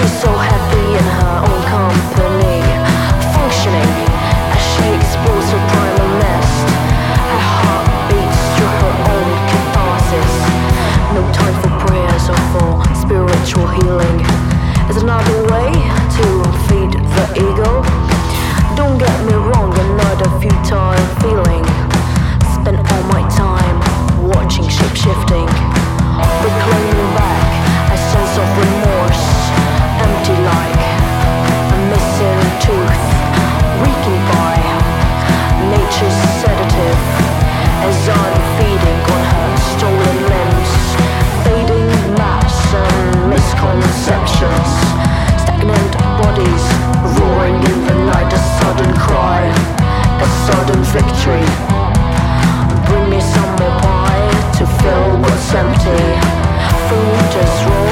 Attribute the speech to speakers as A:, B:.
A: She's so happy in her own company, functioning food just rolled.